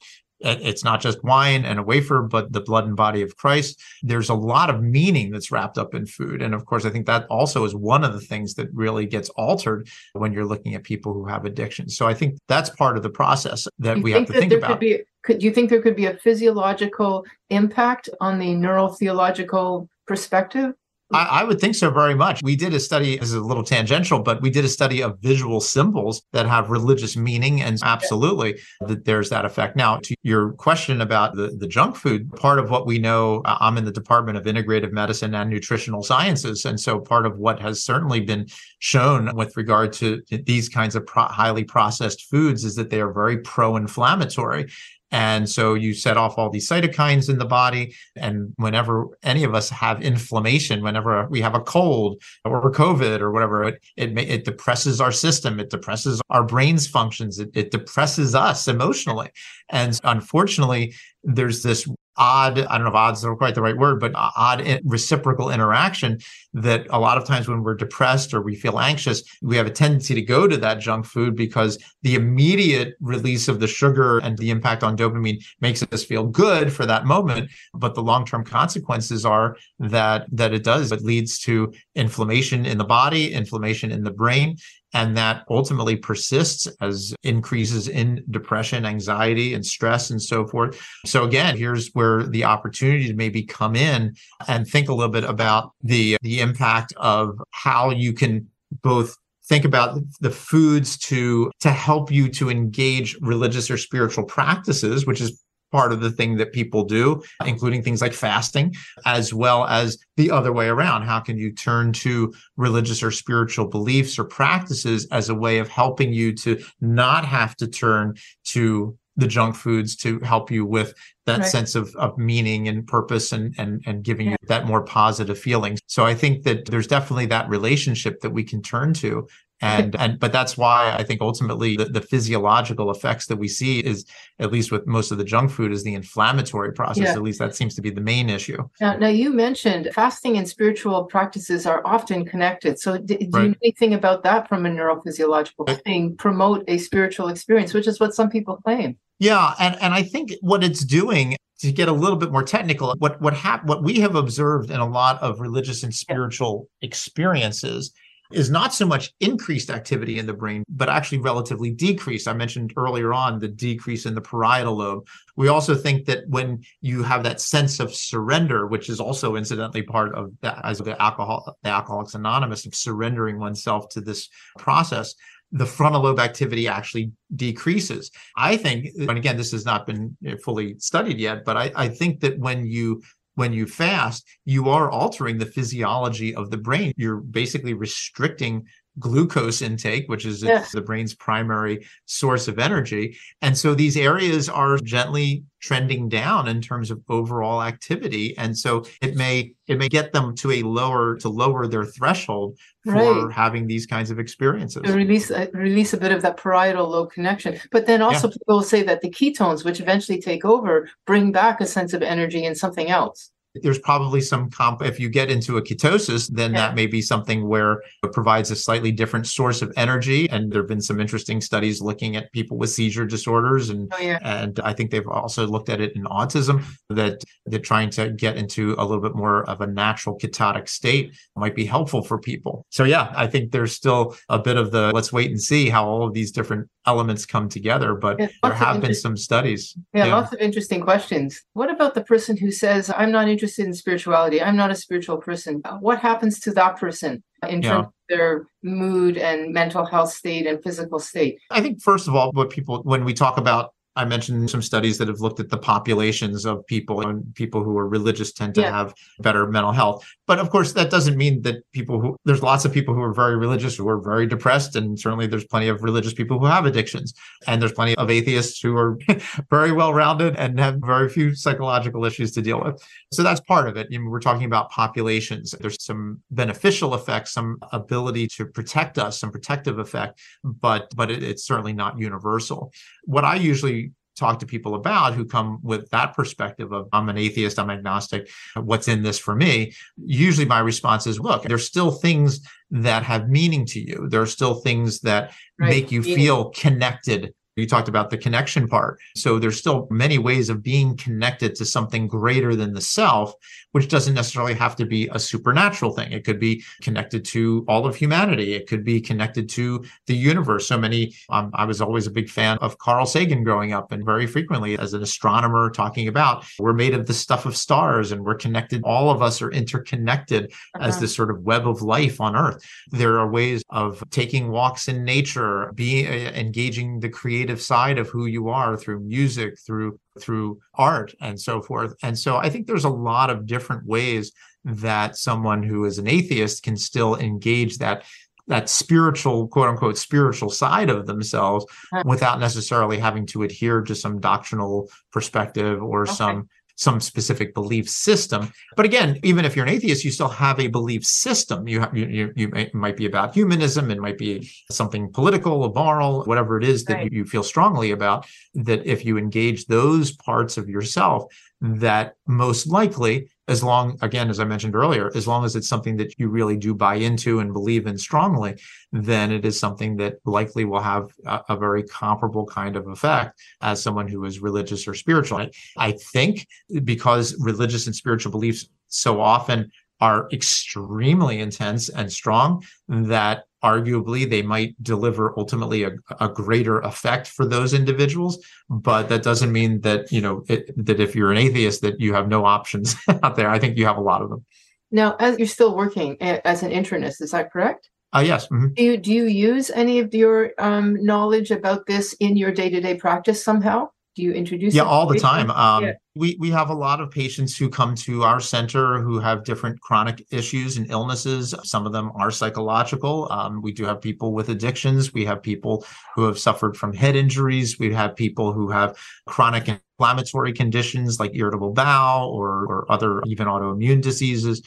Uh, it's not just wine and a wafer, but the blood and body of Christ. There's a lot of meaning that's wrapped up in food. And of course, I think that also is one of the things that really gets altered when you're looking at people who have addictions. So I think that's part of the process that you we have to think about. Could be, could you think there could be a physiological impact on the neurotheological perspective? I, I, would think so very much. We did a study, this is a little tangential, but we did a study of visual symbols that have religious meaning. And absolutely, that there's that effect. Now, to your question about the, the junk food, part of what we know, I'm in the Department of Integrative Medicine and Nutritional Sciences. And so part of what has certainly been shown with regard to these kinds of pro- highly processed foods is that they are very pro inflammatory. And so you set off all these cytokines in the body. And whenever any of us have inflammation, whenever we have a cold or COVID or whatever, it it, it depresses our system. It depresses our brain's functions. It, it depresses us emotionally. And unfortunately, there's this odd i don't know if odds are quite the right word but odd reciprocal interaction that a lot of times when we're depressed or we feel anxious we have a tendency to go to that junk food because the immediate release of the sugar and the impact on dopamine makes us feel good for that moment. But the long-term consequences are that that it does it leads to inflammation in the body inflammation in the brain and that ultimately persists as increases in depression, anxiety, and stress, and so forth. So again, here's where the opportunity to maybe come in and think a little bit about the the impact of how you can both think about the foods to to help you to engage religious or spiritual practices which is part of the thing that people do, including things like fasting, as well as the other way around. How can you turn to religious or spiritual beliefs or practices as a way of helping you to not have to turn to the junk foods to help you with that right. sense of, of meaning and purpose and and and giving yeah. you that more positive feeling. So I think that there's definitely that relationship that we can turn to and and but that's why i think ultimately the, the, physiological effects that we see is at least with most of the junk food is the inflammatory process. Yeah. at least that seems to be the main issue. Now, now you mentioned fasting and spiritual practices are often connected. So do, do right. you know anything about that from a neurophysiological thing? Promote a spiritual experience which is what some people claim. Yeah and and i think what it's doing to get a little bit more technical what what hap- what we have observed in a lot of religious and spiritual experiences is not so much increased activity in the brain, but actually relatively decreased. I mentioned earlier on the decrease in the parietal lobe. We also think that when you have that sense of surrender, which is also incidentally part of that as the alcohol, the Alcoholics Anonymous of surrendering oneself to this process, the frontal lobe activity actually decreases. I think, and again, this has not been fully studied yet, but I, I think that when you when you fast, you are altering the physiology of the brain. You're basically restricting glucose intake, which is the brain's primary source of energy. And so these areas are gently trending down in terms of overall activity. And so it may it may get them to a lower to lower their threshold for right. having these kinds of experiences. To release uh, release a bit of that parietal lobe connection. But then also yeah. people say that the ketones, which eventually take over, bring back a sense of energy and something else there's probably some comp if you get into a ketosis then yeah. that may be something where it provides a slightly different source of energy. And there have been some interesting studies looking at people with seizure disorders. And oh, yeah. and i think they've also looked at it in autism that they're trying to get into a little bit more of a natural ketotic state might be helpful for people. So yeah i think there's still a bit of the let's wait and see how all of these different elements come together. But yeah, there have been some studies. Yeah, yeah. lots of interesting questions. What about the person who says i'm not interested interested in spirituality. I'm not a spiritual person. What happens to that person in yeah. terms of their mood and mental health state and physical state? I think, first of all, what people, when we talk about I mentioned some studies that have looked at the populations of people and people who are religious tend to yeah. have better mental health. But of course, that doesn't mean that people who there's lots of people who are very religious who are very depressed. And certainly there's plenty of religious people who have addictions. And there's plenty of atheists who are very well rounded and have very few psychological issues to deal with. So that's part of it. You know, we're talking about populations. There's some beneficial effects, some ability to protect us, some protective effect, but but it, it's certainly not universal. What I usually talk to people about who come with that perspective of I'm an atheist, I'm agnostic, what's in this for me? Usually my response is look, there's still things that have meaning to you. There are still things that right. make you feel connected you talked about the connection part. So there's still many ways of being connected to something greater than the self, which doesn't necessarily have to be a supernatural thing. It could be connected to all of humanity. It could be connected to the universe. So many, um, I was always a big fan of Carl Sagan growing up and very frequently as an astronomer talking about we're made of the stuff of stars and we're connected. All of us are interconnected uh-huh. as this sort of web of life on earth. There are ways of taking walks in nature, being uh, engaging the creative creative side of who you are through music, through through art and so forth. And so I think there's a lot of different ways that someone who is an atheist can still engage that that spiritual quote unquote spiritual side of themselves without necessarily having to adhere to some doctrinal perspective or okay. some some specific belief system. But again, even if you're an atheist, you still have a belief system. You have, you, you, you may, might be about humanism, it might be something political or moral, whatever it is that right. you feel strongly about. That if you engage those parts of yourself, that most likely as long again as i mentioned earlier as long as it's something that you really do buy into and believe in strongly then it is something that likely will have a, a very comparable kind of effect as someone who is religious or spiritual. I, I think because religious and spiritual beliefs so often are extremely intense and strong that arguably they might deliver ultimately a, a greater effect for those individuals but that doesn't mean that you know it, that if you're an atheist that you have no options out there i think you have a lot of them now as you're still working as an internist is that correct uh, yes. Mm-hmm. Do you do you use any of your um, knowledge about this in your day to day practice somehow? Do you introduce yeah all the time. Um, yeah. we we have a lot of patients who come to our center who have different chronic issues and illnesses. Some of them are psychological. Um, we do have people with addictions. We have people who have suffered from head injuries. We have people who have chronic inflammatory conditions like irritable bowel or, or other even autoimmune diseases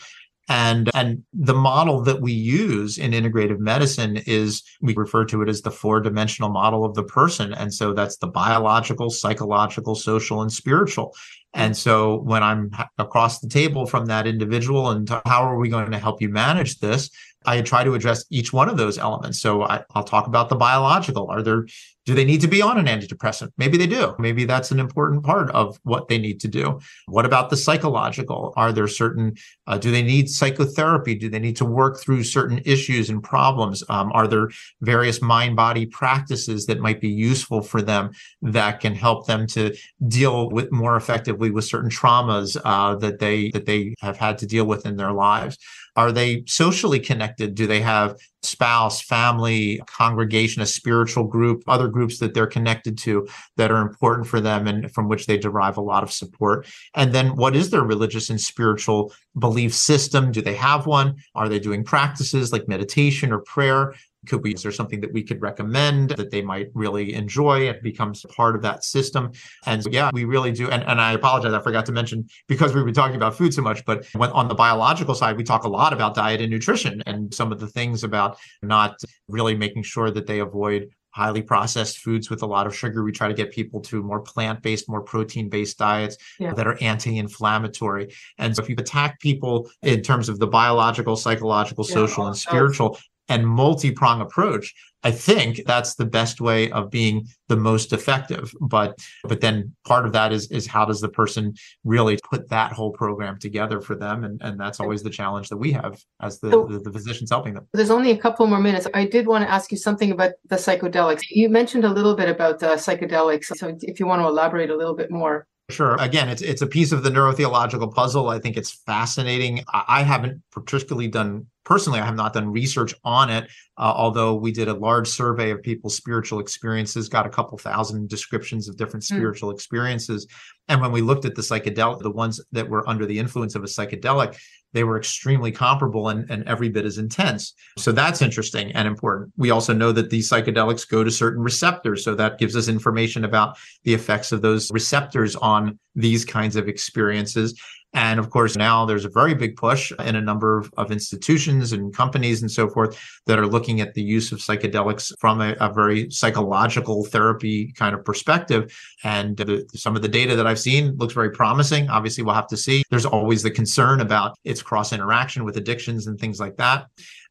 and, and the model that we use in integrative medicine is we refer to it as the four dimensional model of the person. And so that's the biological, psychological, social, and spiritual. And so when I'm across the table from that individual and how are we going to help you manage this? I try to address each one of those elements. So I, will talk about the biological. Are there do they need to be on an antidepressant? Maybe they do. Maybe that's an important part of what they need to do. What about the psychological? Are there certain, uh, do they need psychotherapy? Do they need to work through certain issues and problems? Um, are there various mind body practices that might be useful for them that can help them to deal with more effectively with certain traumas uh, that they that they have had to deal with in their lives? Are they socially connected? Do they have spouse, family, congregation, a spiritual group, other groups that they're connected to that are important for them and from which they derive a lot of support. And then what is their religious and spiritual belief system? Do they have one? Are they doing practices like meditation or prayer? Could we is there something that we could recommend that they might really enjoy it becomes part of that system and so, yeah we really do and, and i apologize i forgot to mention because we've been talking about food so much but when, on the biological side we talk a lot about diet and nutrition and some of the things about not really making sure that they avoid highly processed foods with a lot of sugar. We try to get people to more plant based, more protein based diets yeah. that are anti inflammatory. And so if you attack people in terms of the biological, psychological, yeah, social, and spiritual, and multi-prong approach i think that's the best way of being the most effective. But but then part of that is is how does the person really put that whole program together for them? And and that's always the challenge that we have as the so, the, the, physicians helping them. There's only a couple more minutes. I did want to ask you something about the psychedelics. You mentioned a little bit about the psychedelics. So if you want to elaborate a little bit more Sure. Again, it's it's a piece of the neurotheological puzzle. I think it's fascinating. I haven't particularly done personally. I have not done research on it, uh, although we did a large survey of people's spiritual experiences, got a couple thousand descriptions of different hmm. spiritual mm. experiences, and when we looked at the psychedelic, the ones that were under the influence of a psychedelic, they were extremely comparable and, and every bit as intense. So that's interesting and important. We also know that these psychedelics go to certain receptors. So that gives us information about the effects of those receptors on these kinds of experiences. And of course, now there's a very big push in a number of, of institutions and companies and so forth that are looking at the use of psychedelics from a, a very psychological therapy kind of perspective. And the, some of the data that I've seen looks very promising. Obviously, we'll have to see. There's always the concern about its cross interaction with addictions and things like that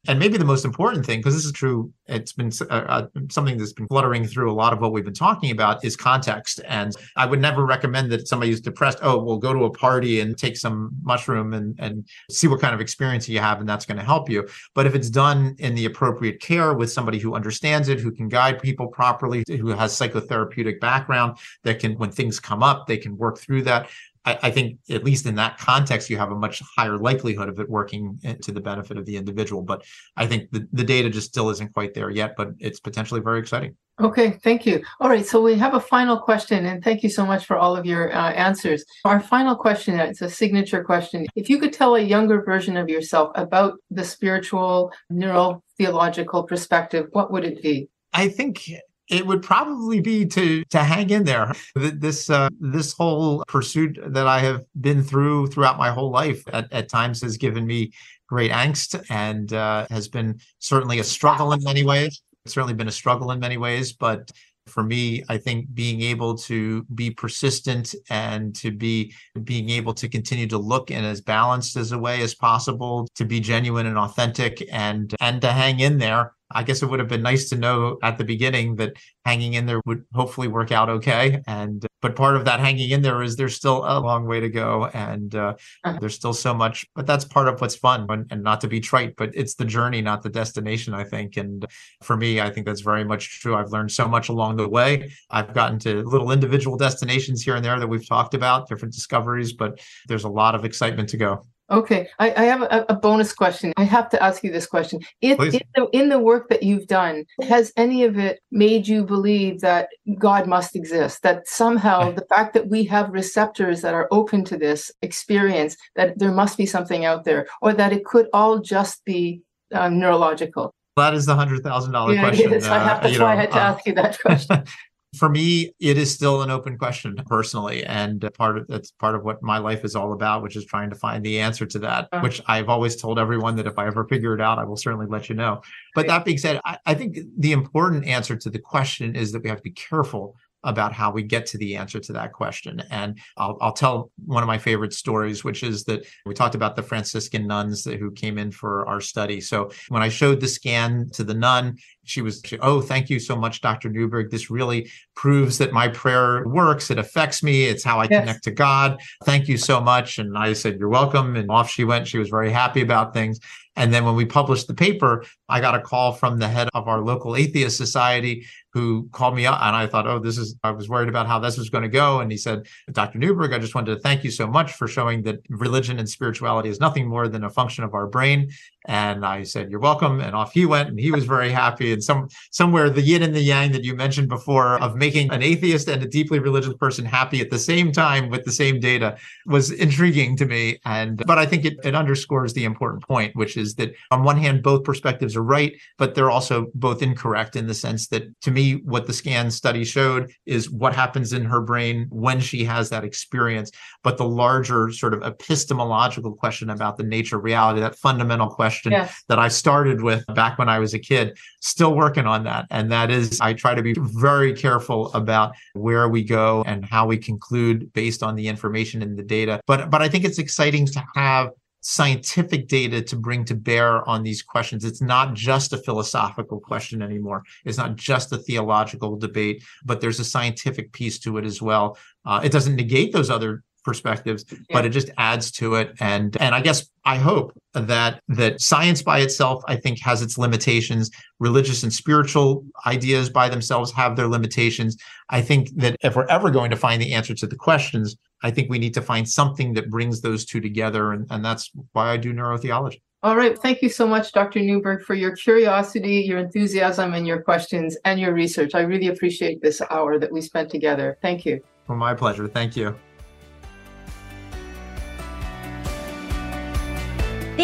and maybe the most important thing because this is true it's been uh, uh, something that's been fluttering through a lot of what we've been talking about is context. And i would never recommend that somebody depressed oh well go to a party and take some mushroom and and see what kind of experience you have and that's going to help you. But if it's done in the appropriate care with somebody who understands it who can guide people properly who has psychotherapeutic background that can when things come up they can work through that I, I, think at least in that context, you have a much higher likelihood of it working to the benefit of the individual. But I think the, the data just still isn't quite there yet, but it's potentially very exciting. Okay, thank you. All right, so we have a final question, and thank you so much for all of your uh, answers. Our final question, it's a signature question. If you could tell a younger version of yourself about the spiritual, neural, theological perspective, what would it be? I think it would probably be to to hang in there. This uh, this whole pursuit that I have been through throughout my whole life at, at times has given me great angst and uh, has been certainly a struggle in many ways. It's certainly been a struggle in many ways, but for me i think being able to be persistent and to be being able to continue to look in as balanced as a way as possible to be genuine and authentic and and to hang in there I guess it would have been nice to know at the beginning that hanging in there would hopefully work out okay. And but part of that hanging in there is there's still a long way to go, and uh, uh-huh. there's still so much. But that's part of what's fun, and, and, not to be trite, but it's the journey, not the destination. I think, and for me, I think that's very much true. I've learned so much along the way. I've gotten to little individual destinations here and there that we've talked about, different discoveries, but there's a lot of excitement to go. Okay, I, I have a, a, bonus question. I have to ask you this question. If in the, in the work that you've done, has any of it made you believe that God must exist? That somehow the fact that we have receptors that are open to this experience, that there must be something out there, or that it could all just be um, neurological? That is the hundred thousand dollar yeah, question. Yes, uh, I have, that's why know, I had to uh, ask you that question. for me, it is still an open question personally, and part of that's part of what my life is all about, which is trying to find the answer to that. Uh-huh. Which I've always told everyone that if I ever figure it out, I will certainly let you know. But that being said, I, I think the important answer to the question is that we have to be careful about how we get to the answer to that question. And I'll, I'll tell one of my favorite stories, which is that we talked about the Franciscan nuns who came in for our study. So when I showed the scan to the nun, she was, she, oh, thank you so much, Dr. Newberg. This really proves that my prayer works. It affects me. It's how I yes. connect to God. Thank you so much. And I said, you're welcome. And off she went. She was very happy about things. And then when we published the paper, I got a call from the head of our local atheist society who called me up and I thought, oh, this is, I was worried about how this was going to go. And he said, Dr. Newberg, I just wanted to thank you so much for showing that religion and spirituality is nothing more than a function of our brain And I said, You're welcome. And off he went. And he was very happy. And some somewhere the yin and the yang that you mentioned before of making an atheist and a deeply religious person happy at the same time with the same data was intriguing to me. And but I think it, it underscores the important point, which is that on one hand, both perspectives are right, but they're also both incorrect in the sense that to me, what the scan study showed is what happens in her brain when she has that experience. But the larger sort of epistemological question about the nature of reality, that fundamental question yes. that I started with back when I was a kid, still working on that. And that is, I try to be very careful about where we go and how we conclude based on the information and the data. But but I think it's exciting to have scientific data to bring to bear on these questions. It's not just a philosophical question anymore. It's not just a theological debate, but there's a scientific piece to it as well. Uh, it doesn't negate those other perspectives yeah. but it just adds to it and and i guess i hope that that science by itself i think has its limitations religious and spiritual ideas by themselves have their limitations i think that if we're ever going to find the answer to the questions i think we need to find something that brings those two together and, and that's why i do neurotheology all right. Thank you so much, Dr. Newberg, for your curiosity, your enthusiasm, and your questions and your research. I really appreciate this hour that we spent together. Thank you. Well, my pleasure. Thank you.